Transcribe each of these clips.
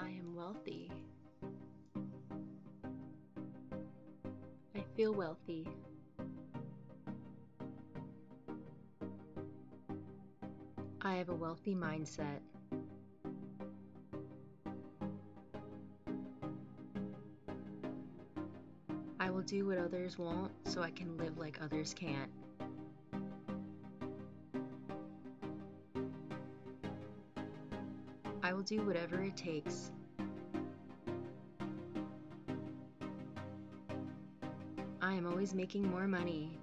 I am wealthy. I feel wealthy. I have a wealthy mindset. I will do what others won't so I can live like others can't. Do whatever it takes. I am always making more money.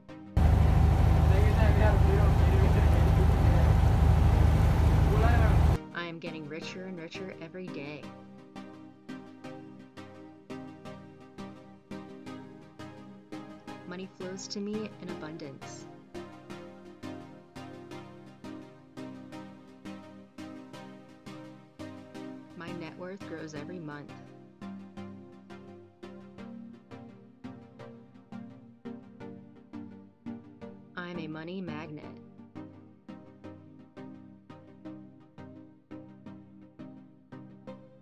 I am getting richer and richer every day. Money flows to me in abundance. Month. I'm a money magnet.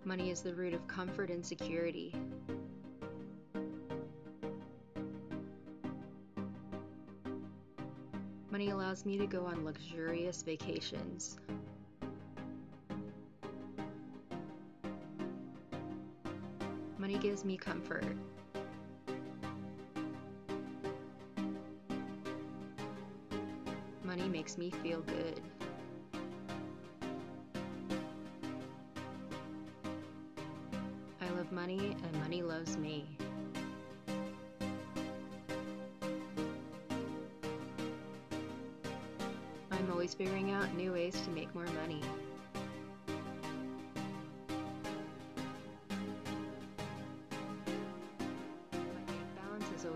Money is the root of comfort and security. Money allows me to go on luxurious vacations. Gives me comfort. Money makes me feel good.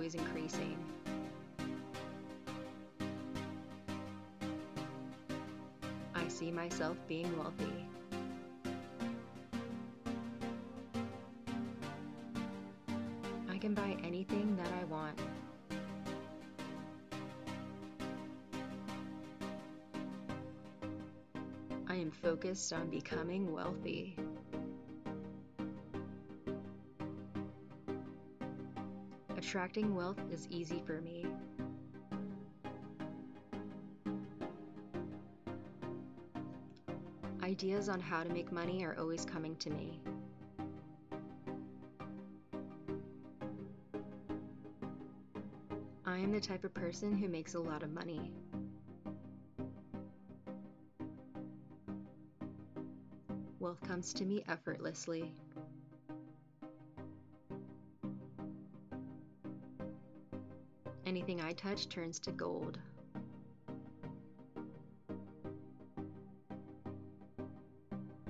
Always increasing. I see myself being wealthy. I can buy anything that I want. I am focused on becoming wealthy. Attracting wealth is easy for me. Ideas on how to make money are always coming to me. I am the type of person who makes a lot of money. Wealth comes to me effortlessly. Touch turns to gold.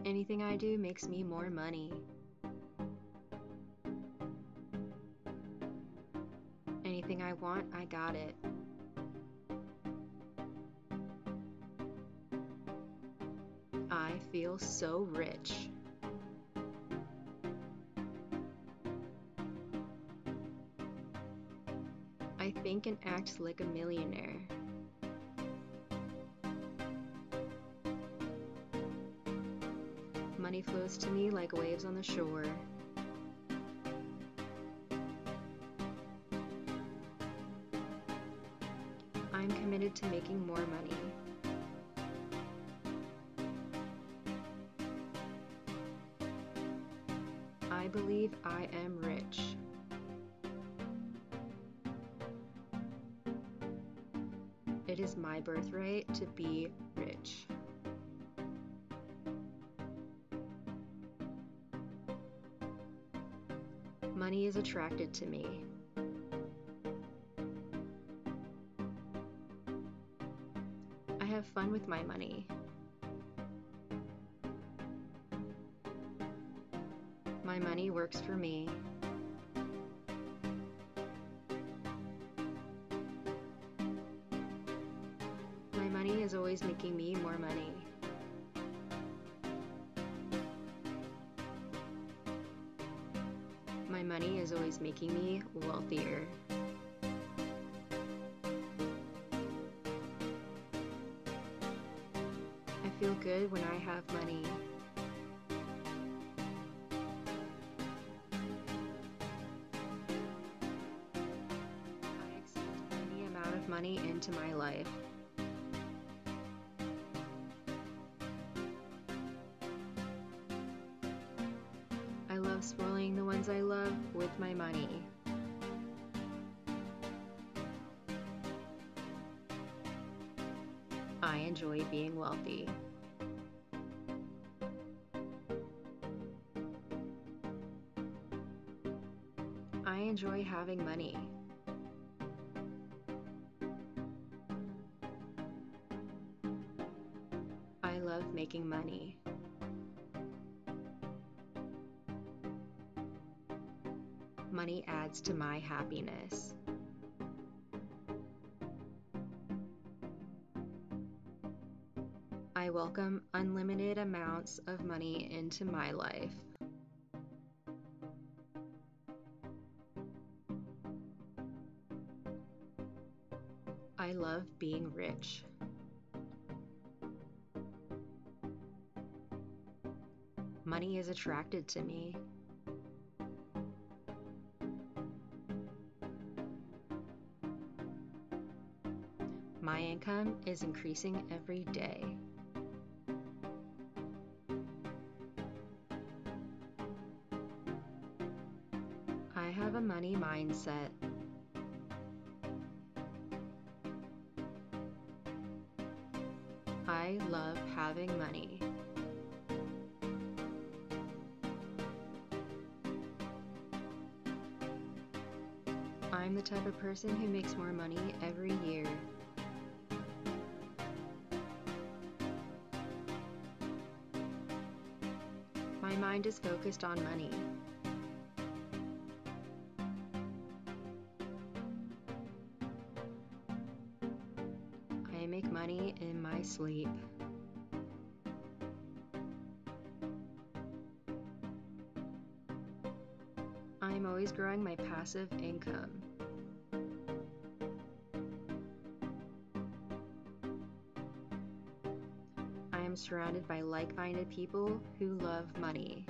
Anything I do makes me more money. Anything I want, I got it. Like a millionaire. Money flows to me like waves on the shore. I'm committed to making more money. I believe I am rich. My birthright to be rich. Money is attracted to me. I have fun with my money. My money works for me. Making me wealthier. I feel good when I have money. Being wealthy. I enjoy having money. I love making money. Money adds to my happiness. I welcome unlimited amounts of money into my life. I love being rich. Money is attracted to me. My income is increasing every day. I love having money. I'm the type of person who makes more money every year. My mind is focused on money. Sleep. I'm always growing my passive income. I am surrounded by like minded people who love money.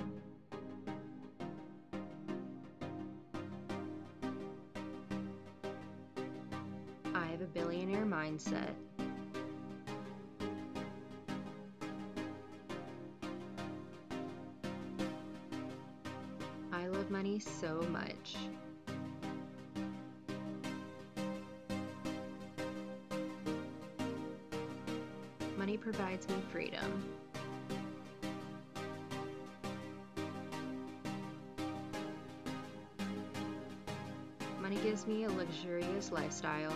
Money provides me freedom. Money gives me a luxurious lifestyle.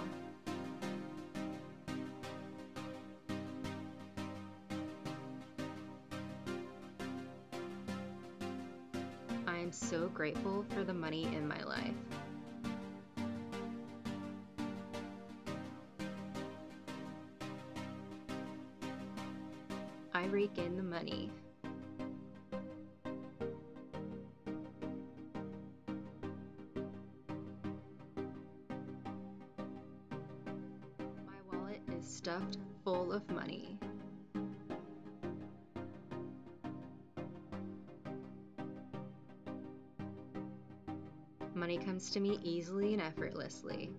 I am so grateful for the money in my life. Comes to me easily and effortlessly.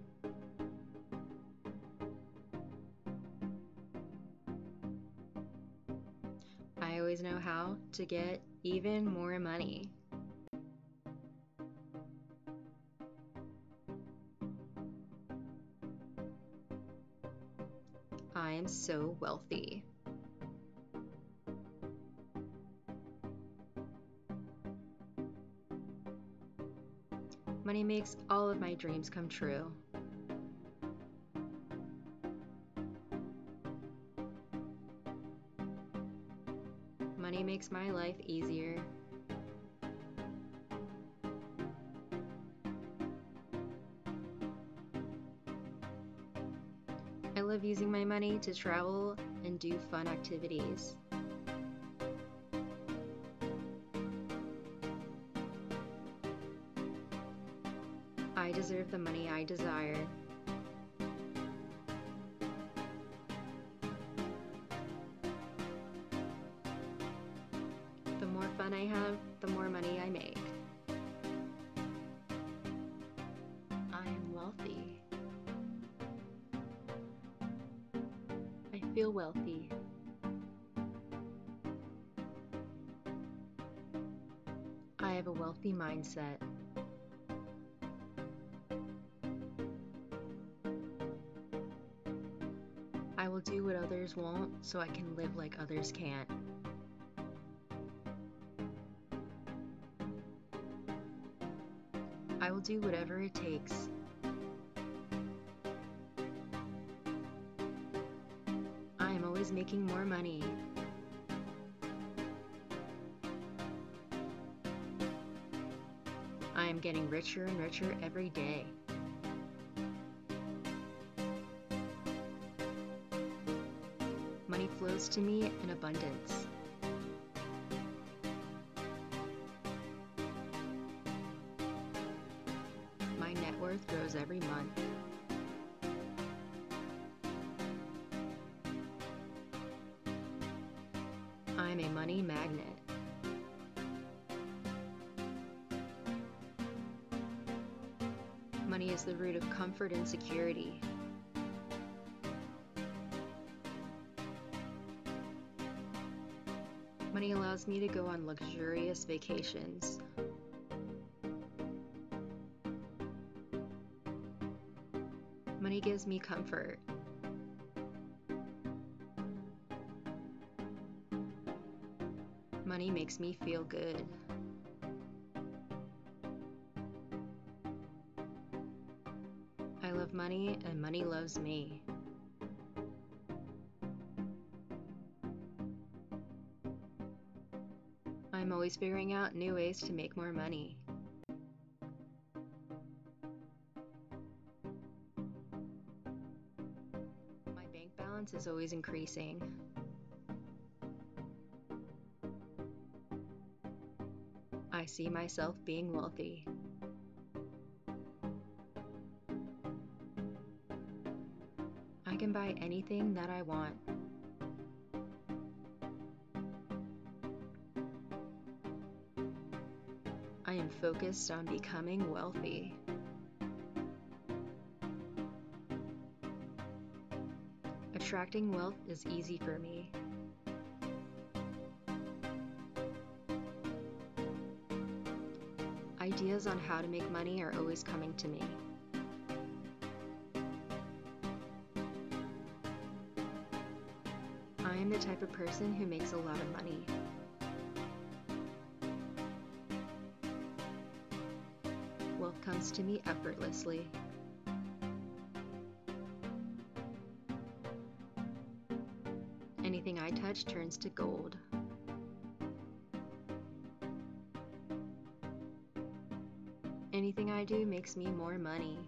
I always know how to get even more money. Makes all of my dreams come true. Money makes my life easier. I love using my money to travel and do fun activities. Feel wealthy. I have a wealthy mindset. I will do what others won't so I can live like others can't. I will do whatever it takes. Making more money. I am getting richer and richer every day. Money flows to me in abundance. Comfort and security. Money allows me to go on luxurious vacations. Money gives me comfort. Money makes me feel good. Money and money loves me. I'm always figuring out new ways to make more money. My bank balance is always increasing. I see myself being wealthy. Anything that I want. I am focused on becoming wealthy. Attracting wealth is easy for me. Ideas on how to make money are always coming to me. Type of person who makes a lot of money. Wealth comes to me effortlessly. Anything I touch turns to gold. Anything I do makes me more money.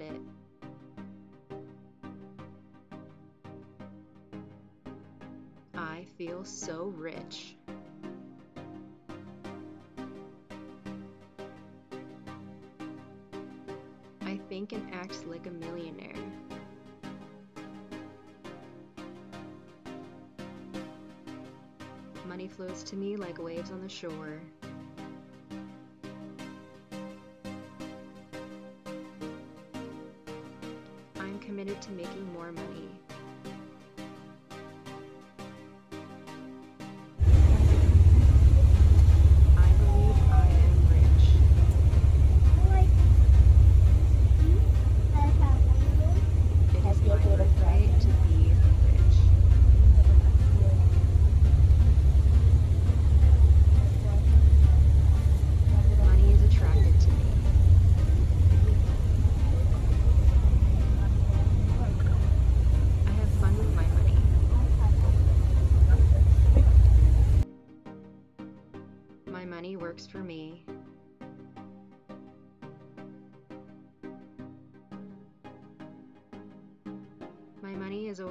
It. I feel so rich. I think and act like a millionaire. Money flows to me like waves on the shore. To making more money.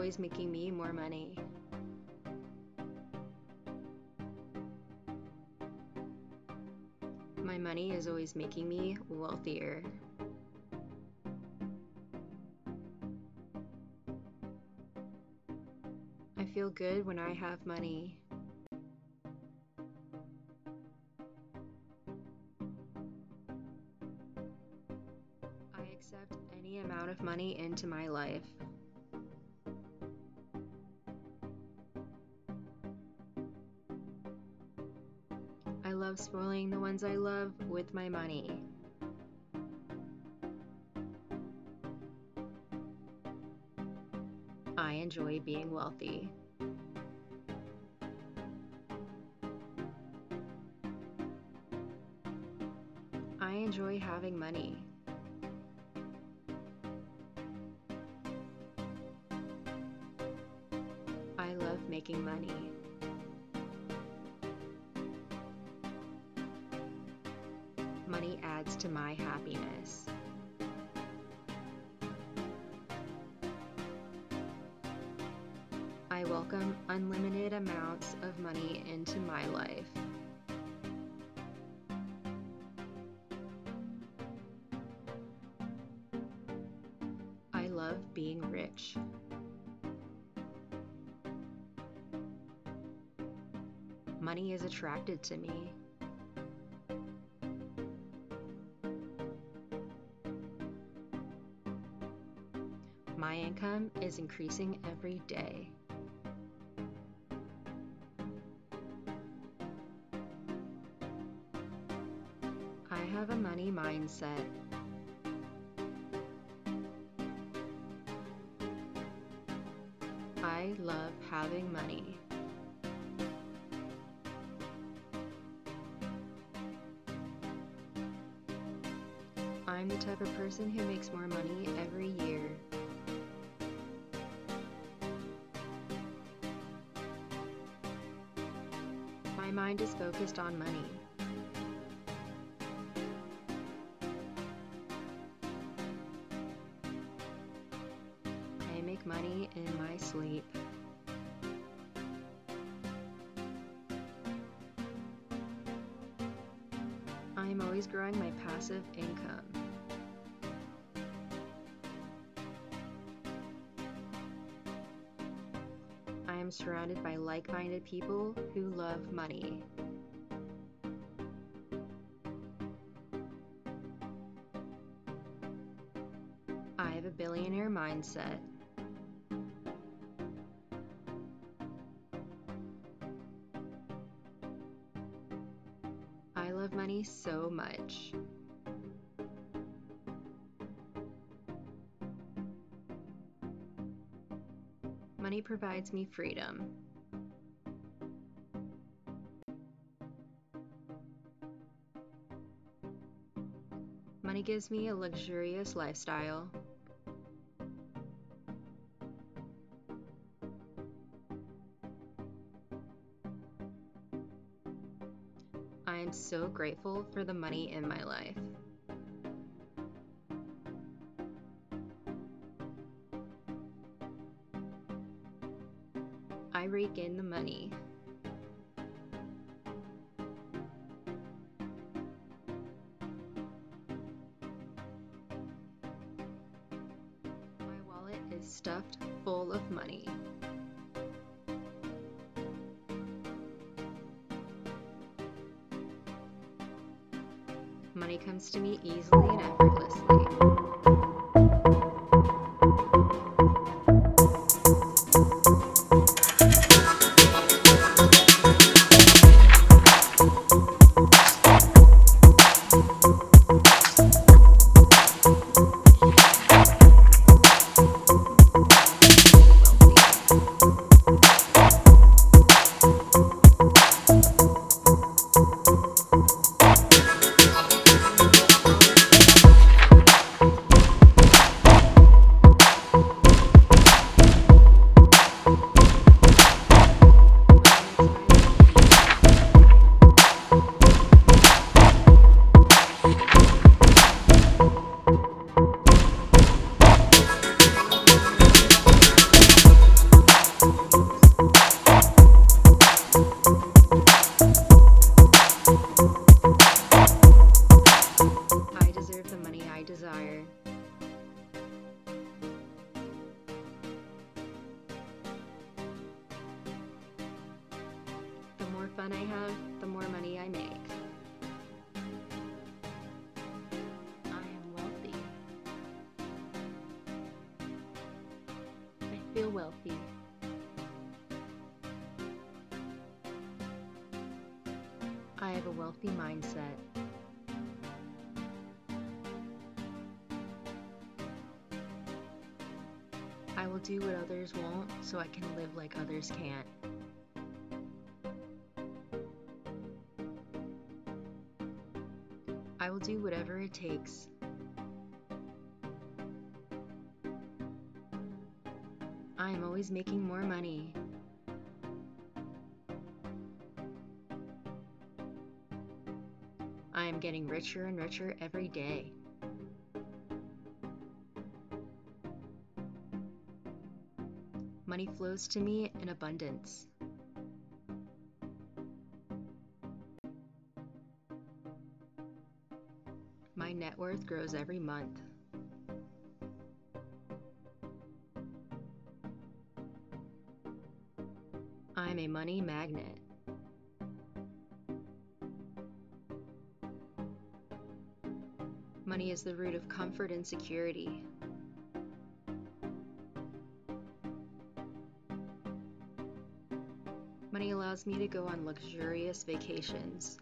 Always making me more money. My money is always making me wealthier. I feel good when I have money. I accept any amount of money into my life. I love with my money. I enjoy being wealthy. I enjoy having money. Money adds to my happiness. I welcome unlimited amounts of money into my life. I love being rich. Money is attracted to me. Is increasing every day. I have a money mindset. I love having money. I'm the type of person who makes more money every year. Focused on money. I make money in my sleep. I am always growing my passive income. I am surrounded by like minded people who love money. Mindset. I love money so much. Money provides me freedom. Money gives me a luxurious lifestyle. So grateful for the money in my life. I can live like others can't. I will do whatever it takes. I am always making more money. I am getting richer and richer every day. Money flows to me in abundance. My net worth grows every month. I'm a money magnet. Money is the root of comfort and security. Allows me to go on luxurious vacations.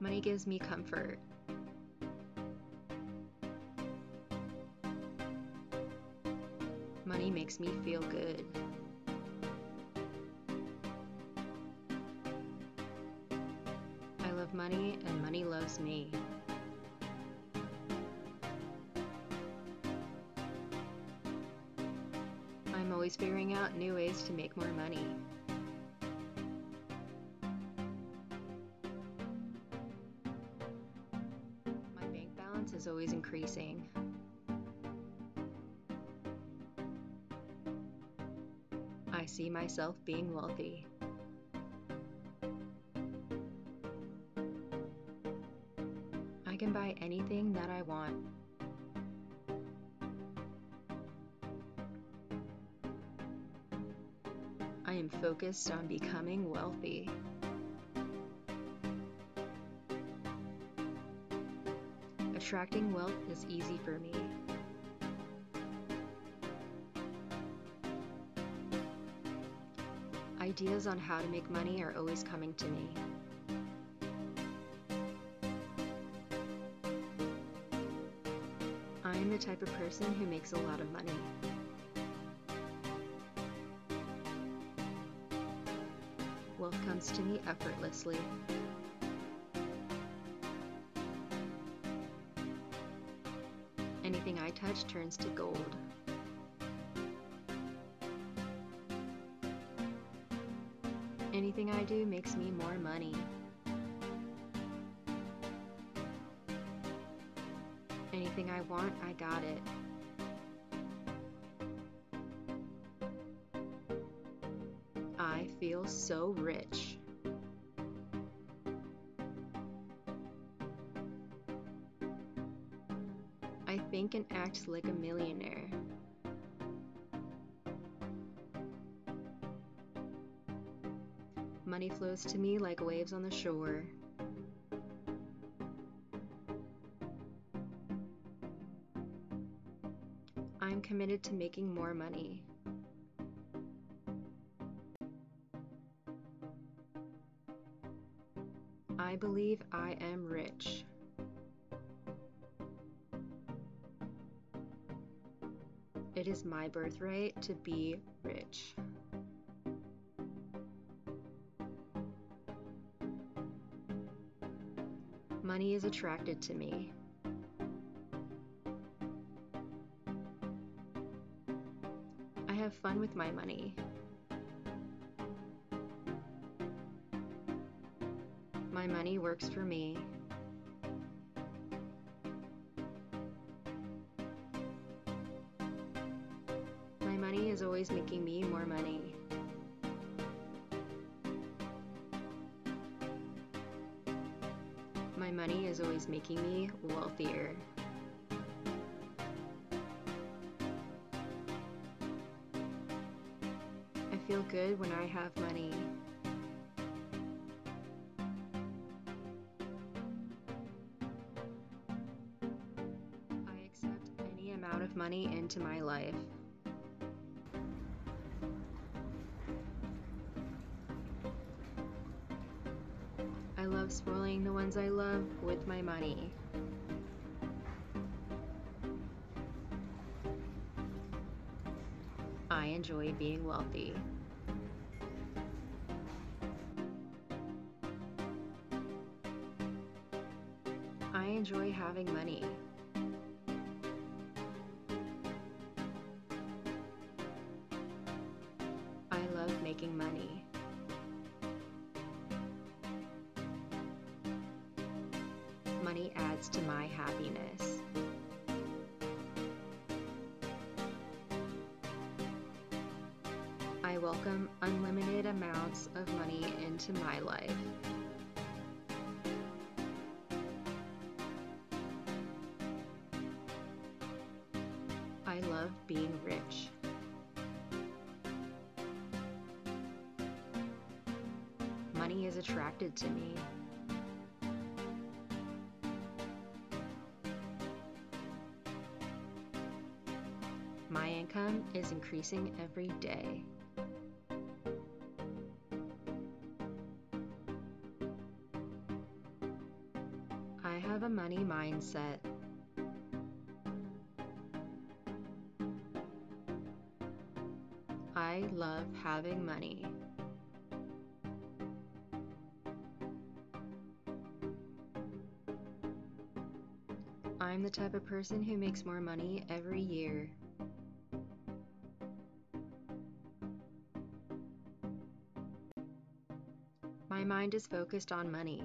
Money gives me comfort. Money makes me feel good. I love money and money loves me. Always figuring out new ways to make more money. My bank balance is always increasing. I see myself being wealthy. I can buy anything that I want. Focused on becoming wealthy. Attracting wealth is easy for me. Ideas on how to make money are always coming to me. I am the type of person who makes a lot of money. Me effortlessly. Anything I touch turns to gold. Anything I do makes me more money. Anything I want, I got it. I feel so rich. I think and act like a millionaire. Money flows to me like waves on the shore. I'm committed to making more money. I believe I am rich. It is my birthright to be rich. Money is attracted to me. I have fun with my money. My money works for me. Wealthier. I feel good when I have money. I accept any amount of money into my life. I love spoiling the ones I love with my money. Enjoy being wealthy. I enjoy having money. Being rich. Money is attracted to me. My income is increasing every day. I have a money mindset. Having money. I'm the type of person who makes more money every year. My mind is focused on money.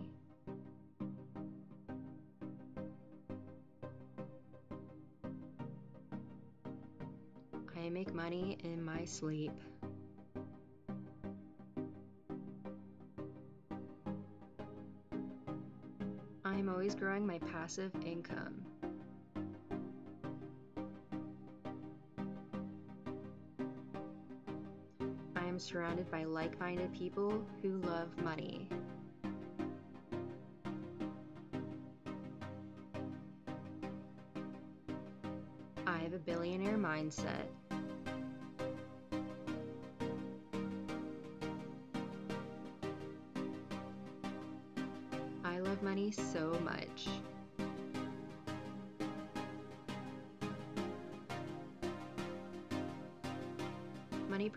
I make money in my sleep. Passive income. I am surrounded by like minded people who love money. I have a billionaire mindset. I love money so much.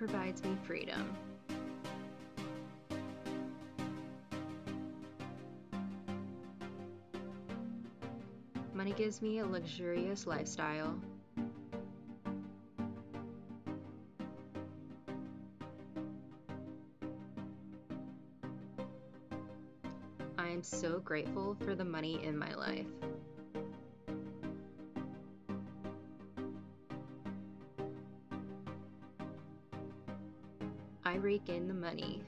Provides me freedom. Money gives me a luxurious lifestyle. I am so grateful for the money in my life. Rake in the money.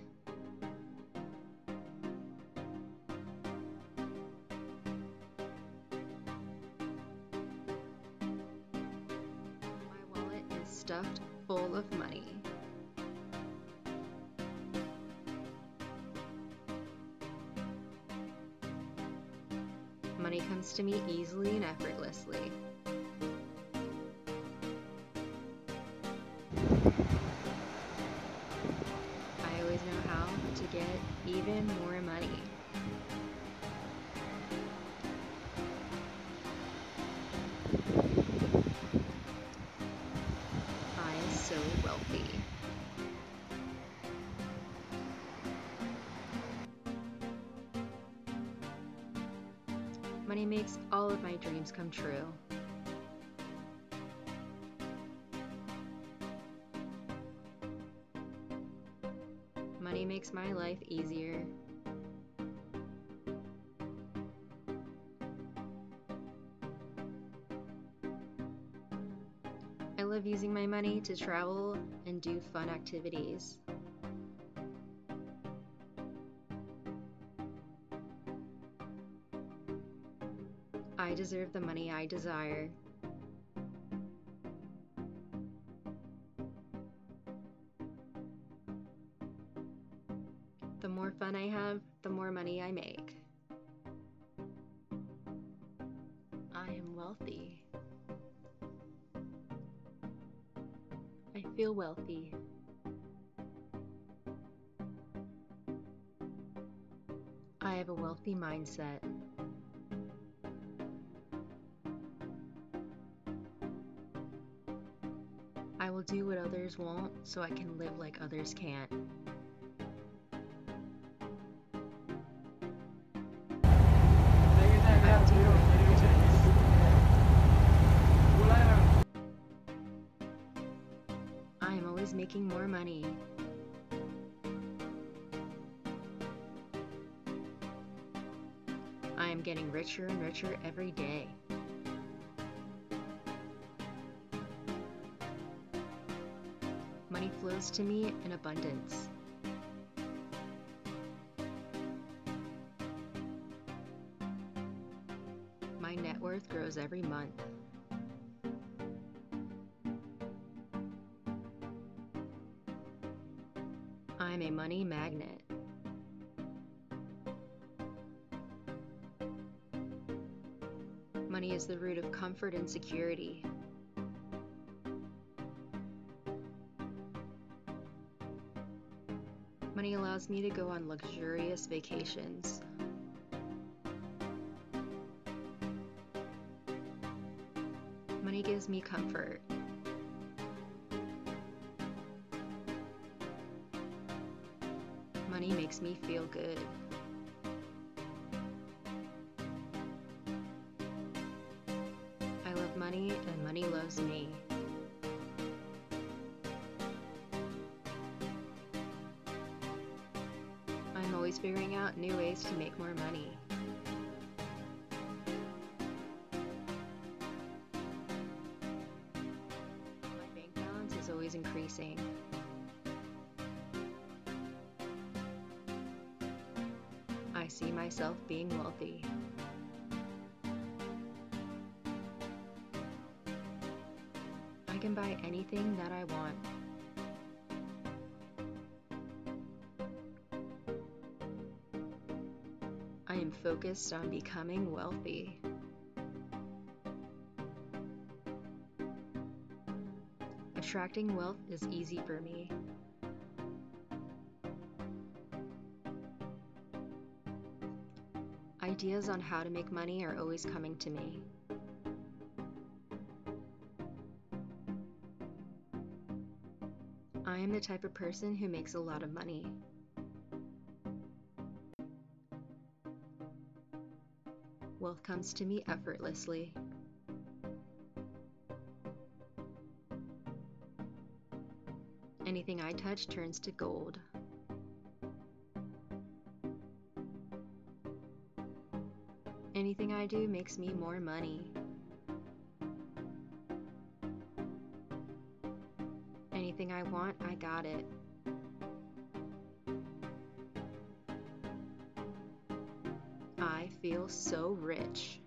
Money makes all of my dreams come true. Money makes my life easier. I love using my money to travel and do fun activities. Deserve the money I desire. The more fun I have, the more money I make. I am wealthy. I feel wealthy. I have a wealthy mindset. Others won't so I can live like others can't. I I am always making more money. I am getting richer and richer every day. To me in abundance. My net worth grows every month. I'm a money magnet. Money is the root of comfort and security. Allows me to go on luxurious vacations. Money gives me comfort. Money makes me feel good. Being wealthy. I can buy anything that I want. I am focused on becoming wealthy. Attracting wealth is easy for me. Ideas on how to make money are always coming to me. I am the type of person who makes a lot of money. Wealth comes to me effortlessly. Anything I touch turns to gold. I do makes me more money. Anything I want, I got it. I feel so rich.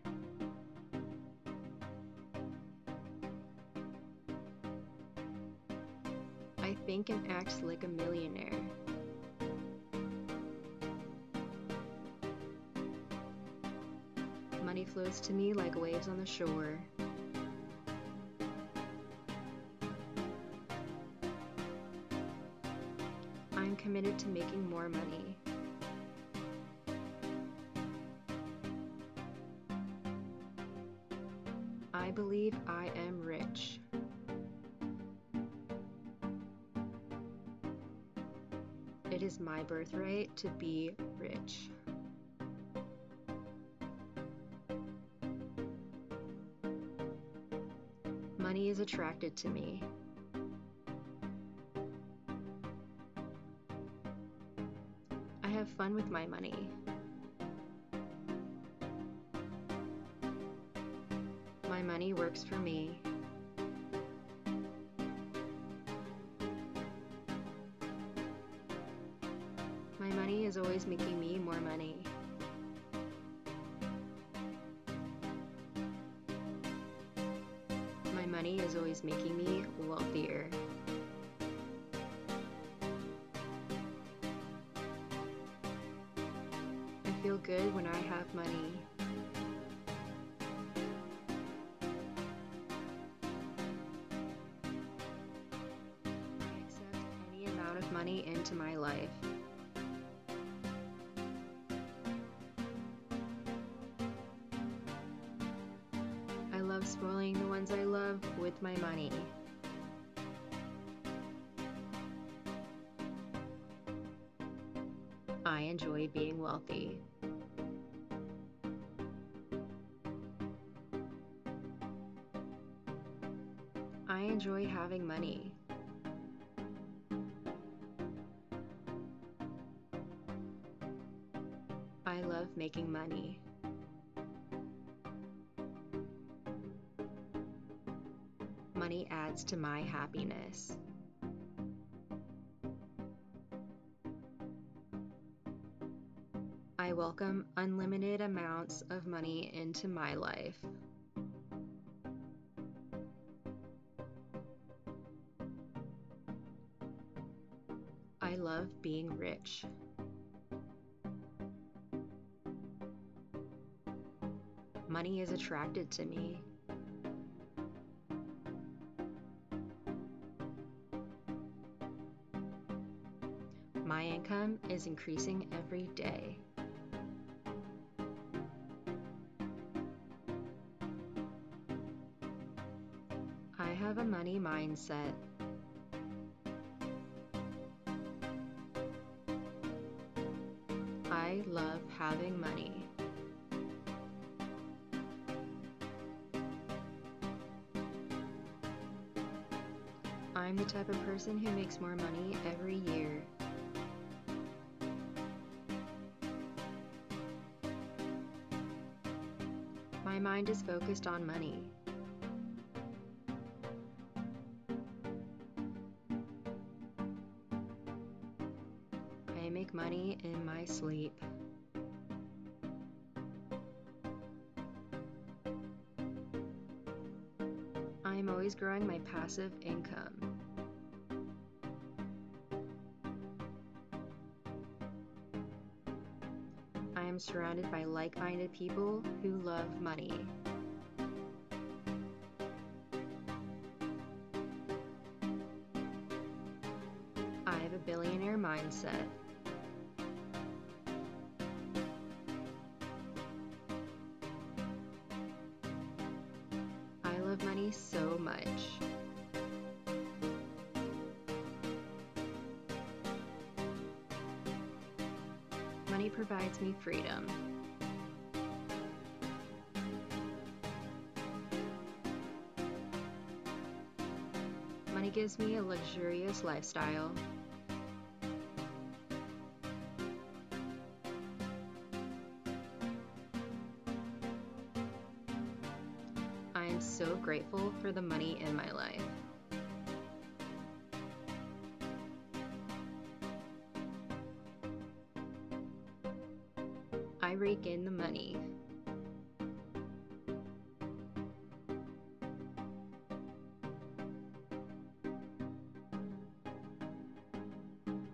I think and act like a millionaire. Flows to me like waves on the shore. I'm committed to making more money. I believe I am rich. It is my birthright to be rich. Attracted to me. I have fun with my money. My money works for me. Money is always making me wealthier. I feel good when I have money. I accept any amount of money into my life. Money. I enjoy being wealthy. I enjoy having money. I love making money. Adds to my happiness. I welcome unlimited amounts of money into my life. I love being rich. Money is attracted to me. Increasing every day. I have a money mindset. I love having money. I'm the type of person who makes more money every year. Mind is focused on money. I make money in my sleep. I am always growing my passive income. I am surrounded by like minded people who love money. I have a billionaire mindset. Freedom. Money gives me a luxurious lifestyle. I am so grateful for the money In the money.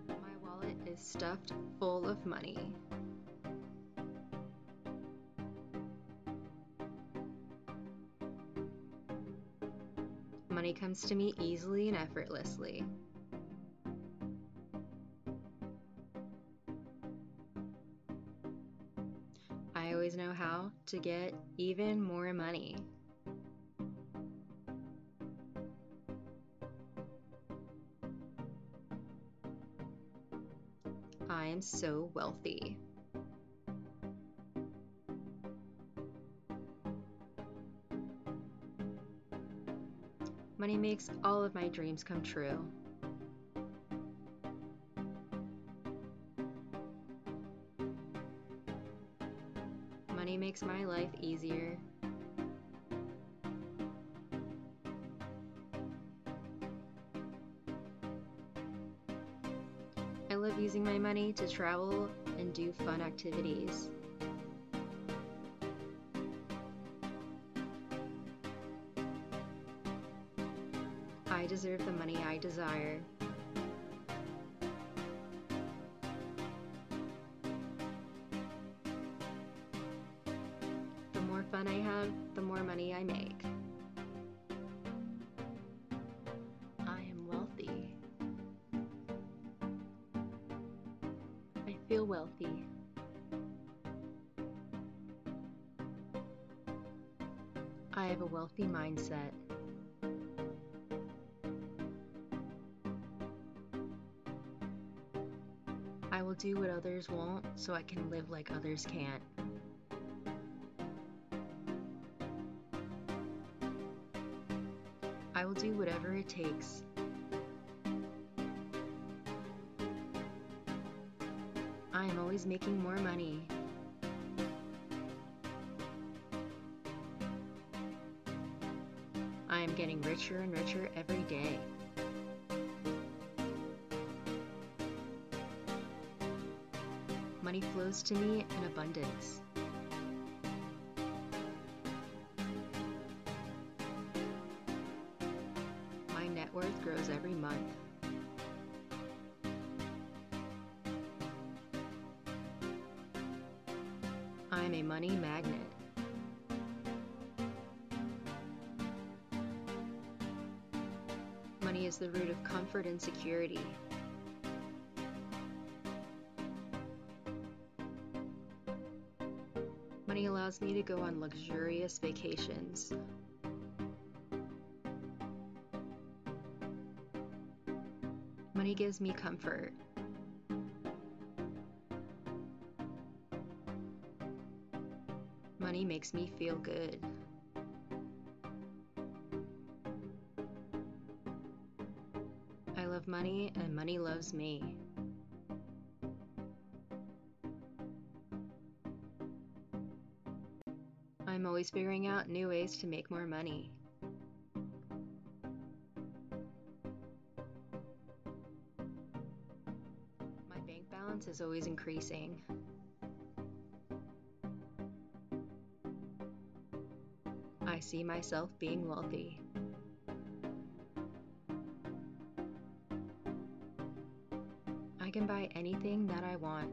My wallet is stuffed full of money. Money comes to me easily and effortlessly. To get even more money. I am so wealthy. Money makes all of my dreams come true. Makes my life easier. I love using my money to travel and do fun activities. I deserve the money I desire. Wealthy. I have a wealthy mindset. I will do what others won't so I can live like others can't. I will do whatever it takes. Am making more money. I am getting richer and richer every day. Money flows to me in abundance. Money is the root of comfort and security. Money allows me to go on luxurious vacations. Money gives me comfort. Money makes me feel good. Money and mm-hmm. money loves me. I'm always figuring out new ways to make more money. My bank balance is always increasing. I see myself being wealthy. Anything that I want.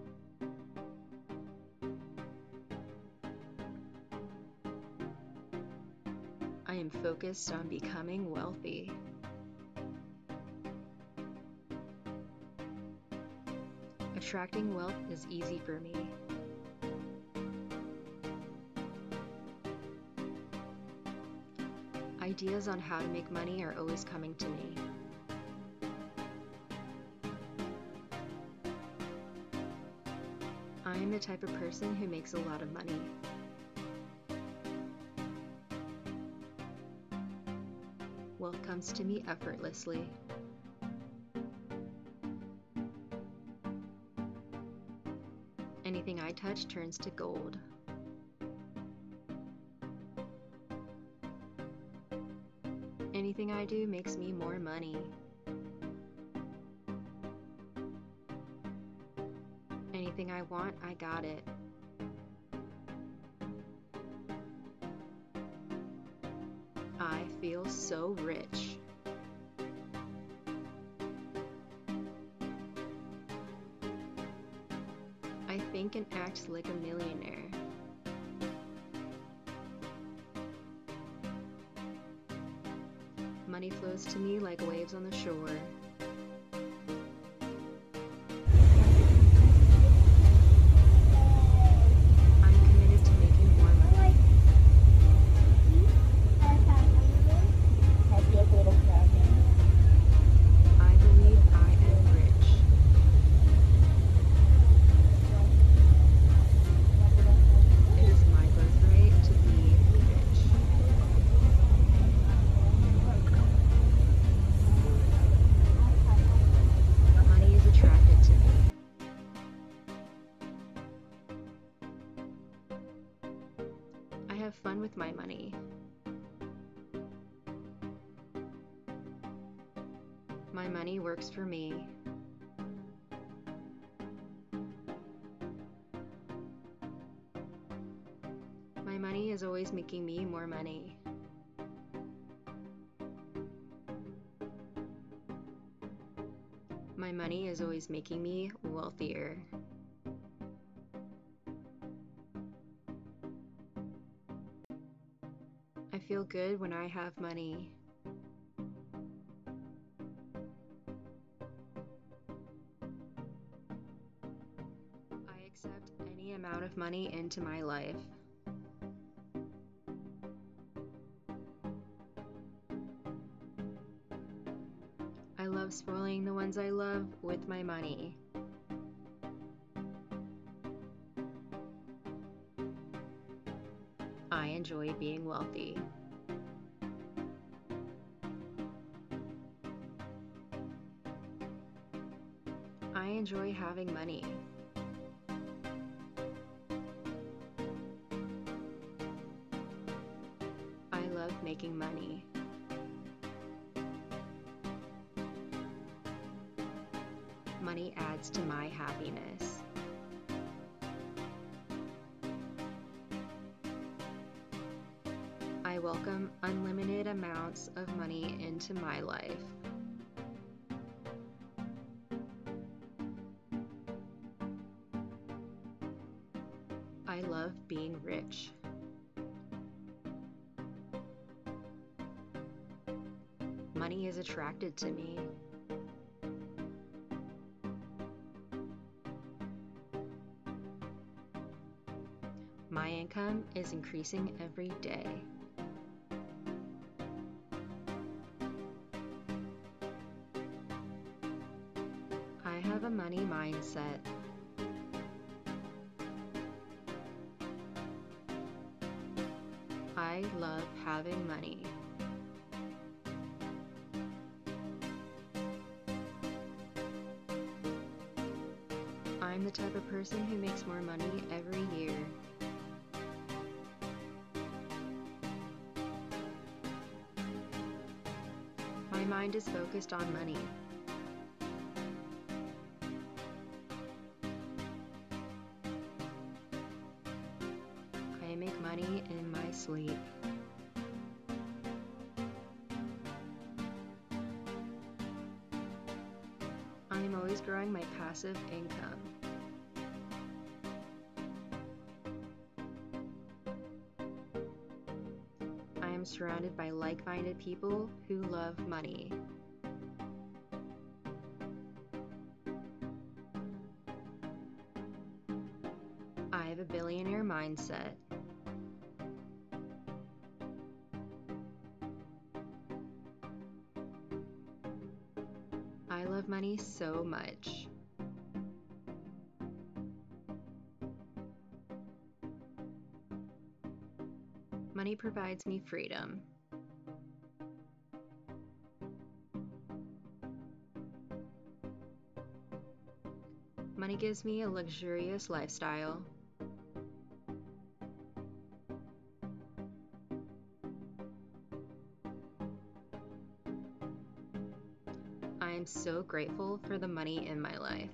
I am focused on becoming wealthy. Attracting wealth is easy for me. Ideas on how to make money are always coming to me. The type of person who makes a lot of money. Wealth comes to me effortlessly. Anything I touch turns to gold. Anything I do makes me more money. Anything I want, I got it. I feel so rich. I think and act like a millionaire. Money flows to me like waves on the shore. Works for me. My money is always making me more money. My money is always making me wealthier. I feel good when I have money. Money into my life. I love spoiling the ones I love with my money. I enjoy being wealthy. I enjoy having money. Amounts of money into my life. I love being rich. Money is attracted to me. My income is increasing every day. Mind is focused on money. I make money in my sleep. I am always growing my passive income. Surrounded by like minded people who love money. I have a billionaire mindset. I love money so much. Provides me freedom. Money gives me a luxurious lifestyle. I am so grateful for the money in my life.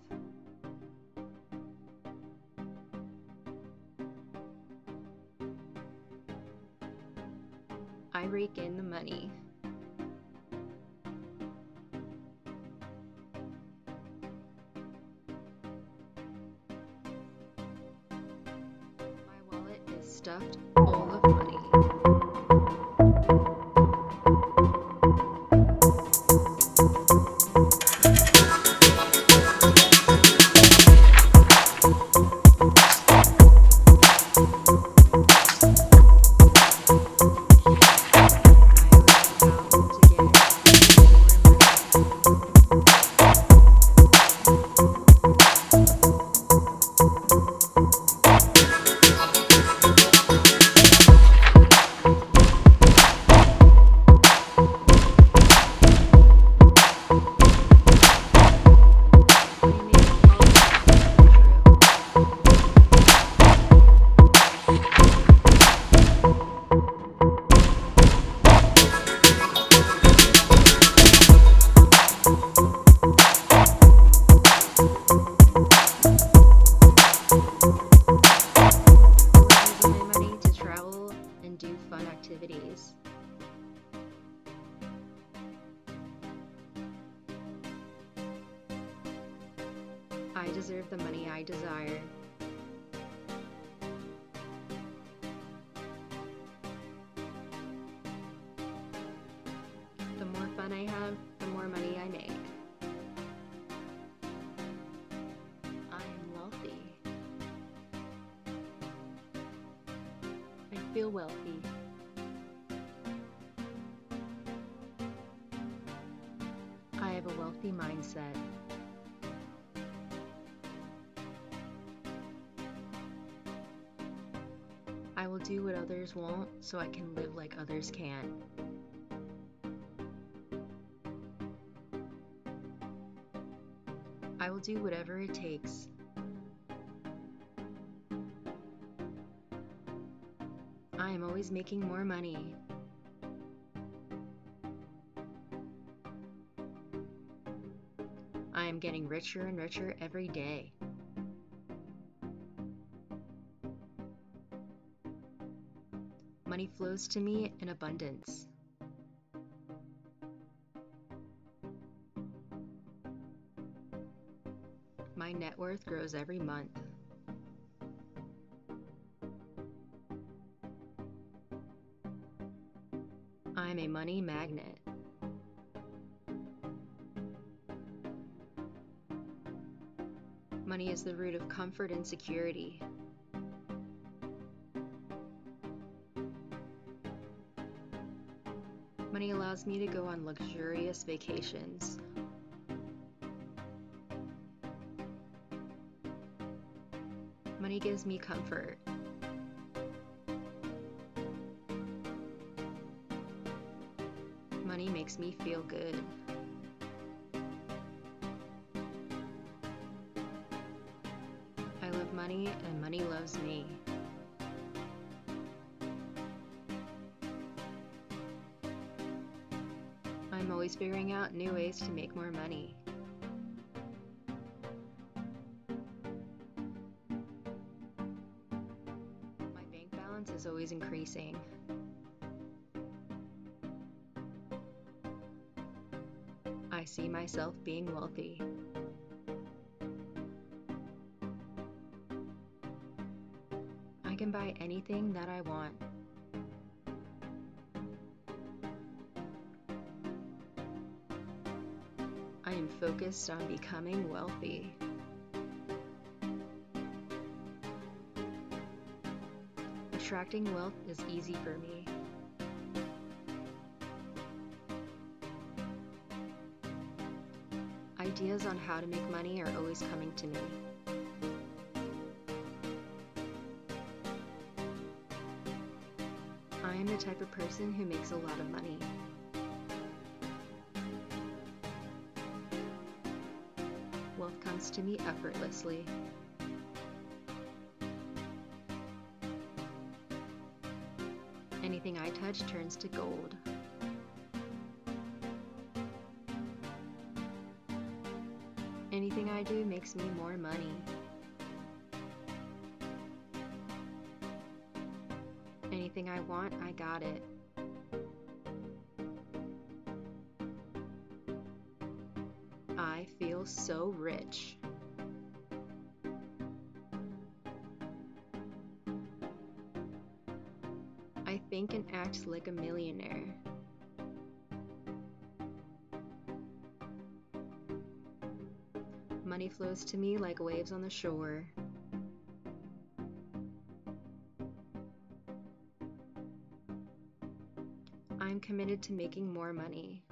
So I can live like others can. I will do whatever it takes. I am always making more money. I am getting richer and richer every day. Money flows to me in abundance. My net worth grows every month. I'm a money magnet. Money is the root of comfort and security. Allows me to go on luxurious vacations. Money gives me comfort. Money makes me feel good. I love money and money loves me. Figuring out new ways to make more money. My bank balance is always increasing. I see myself being wealthy. I can buy anything that I want. Focused on becoming wealthy. Attracting wealth is easy for me. Ideas on how to make money are always coming to me. I am the type of person who makes a lot of money. To me effortlessly. Anything I touch turns to gold. Anything I do makes me more money. Anything I want, I got it. I feel so rich. Act like a millionaire. Money flows to me like waves on the shore. I'm committed to making more money.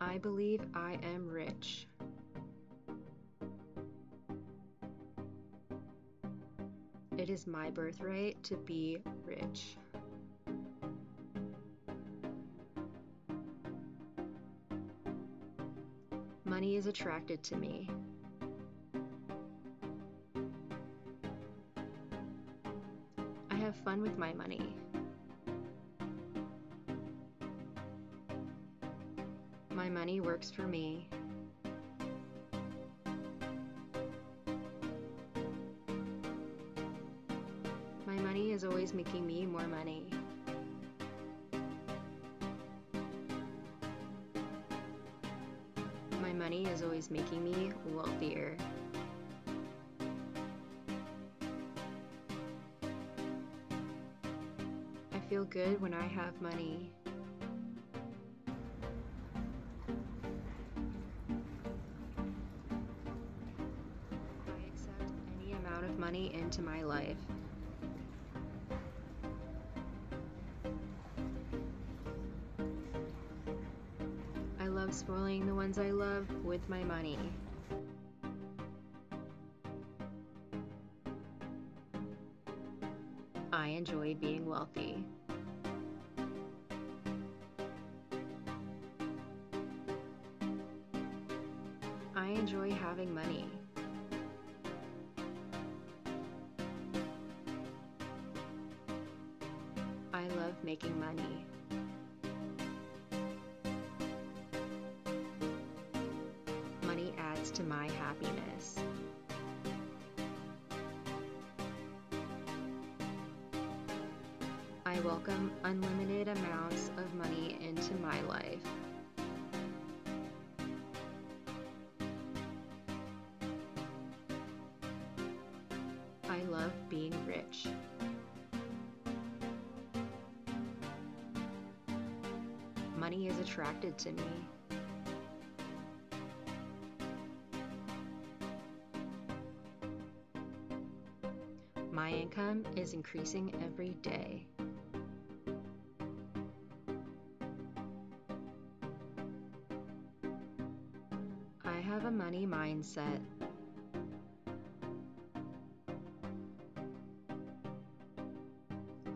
I believe I am rich. Is my birthright to be rich. Money is attracted to me. I have fun with my money. My money works for me. Making me more money. My money is always making me wealthier. I feel good when I have money. I accept any amount of money into my life. Spoiling the ones I love with my money. I enjoy being wealthy. Is attracted to me. My income is increasing every day. I have a money mindset.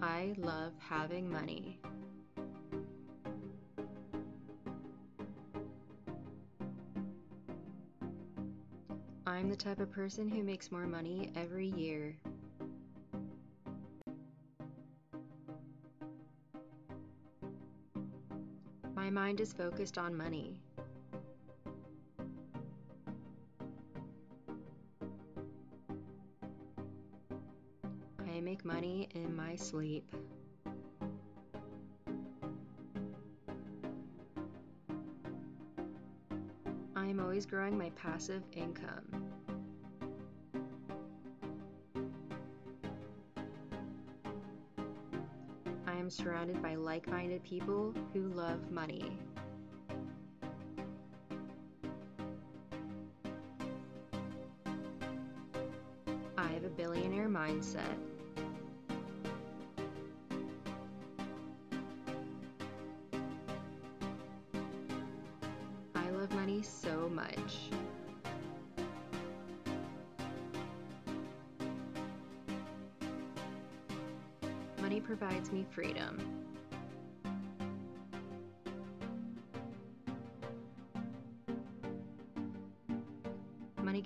I love having money. The type of person who makes more money every year. My mind is focused on money. I make money in my sleep. I am always growing my passive income. Surrounded by like minded people who love money.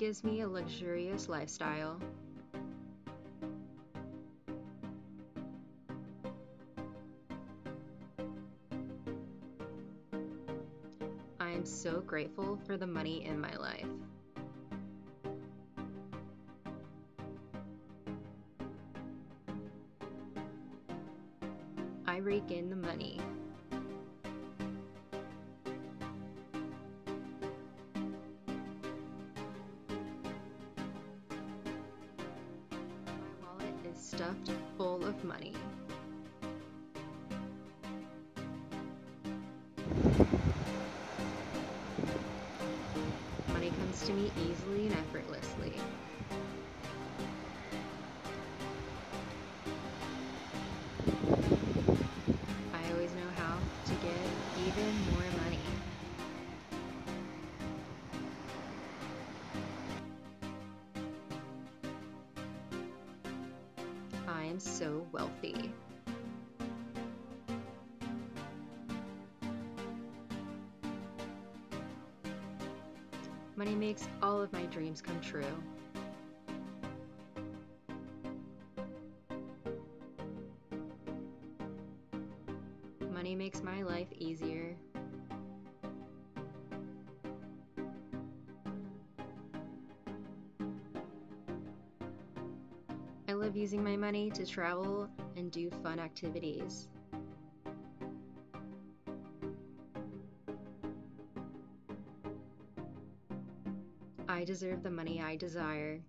Gives me a luxurious lifestyle. I am so grateful for the money in my life. Even more money. I am so wealthy. Money makes all of my dreams come true. Using my money to travel and do fun activities. I deserve the money I desire.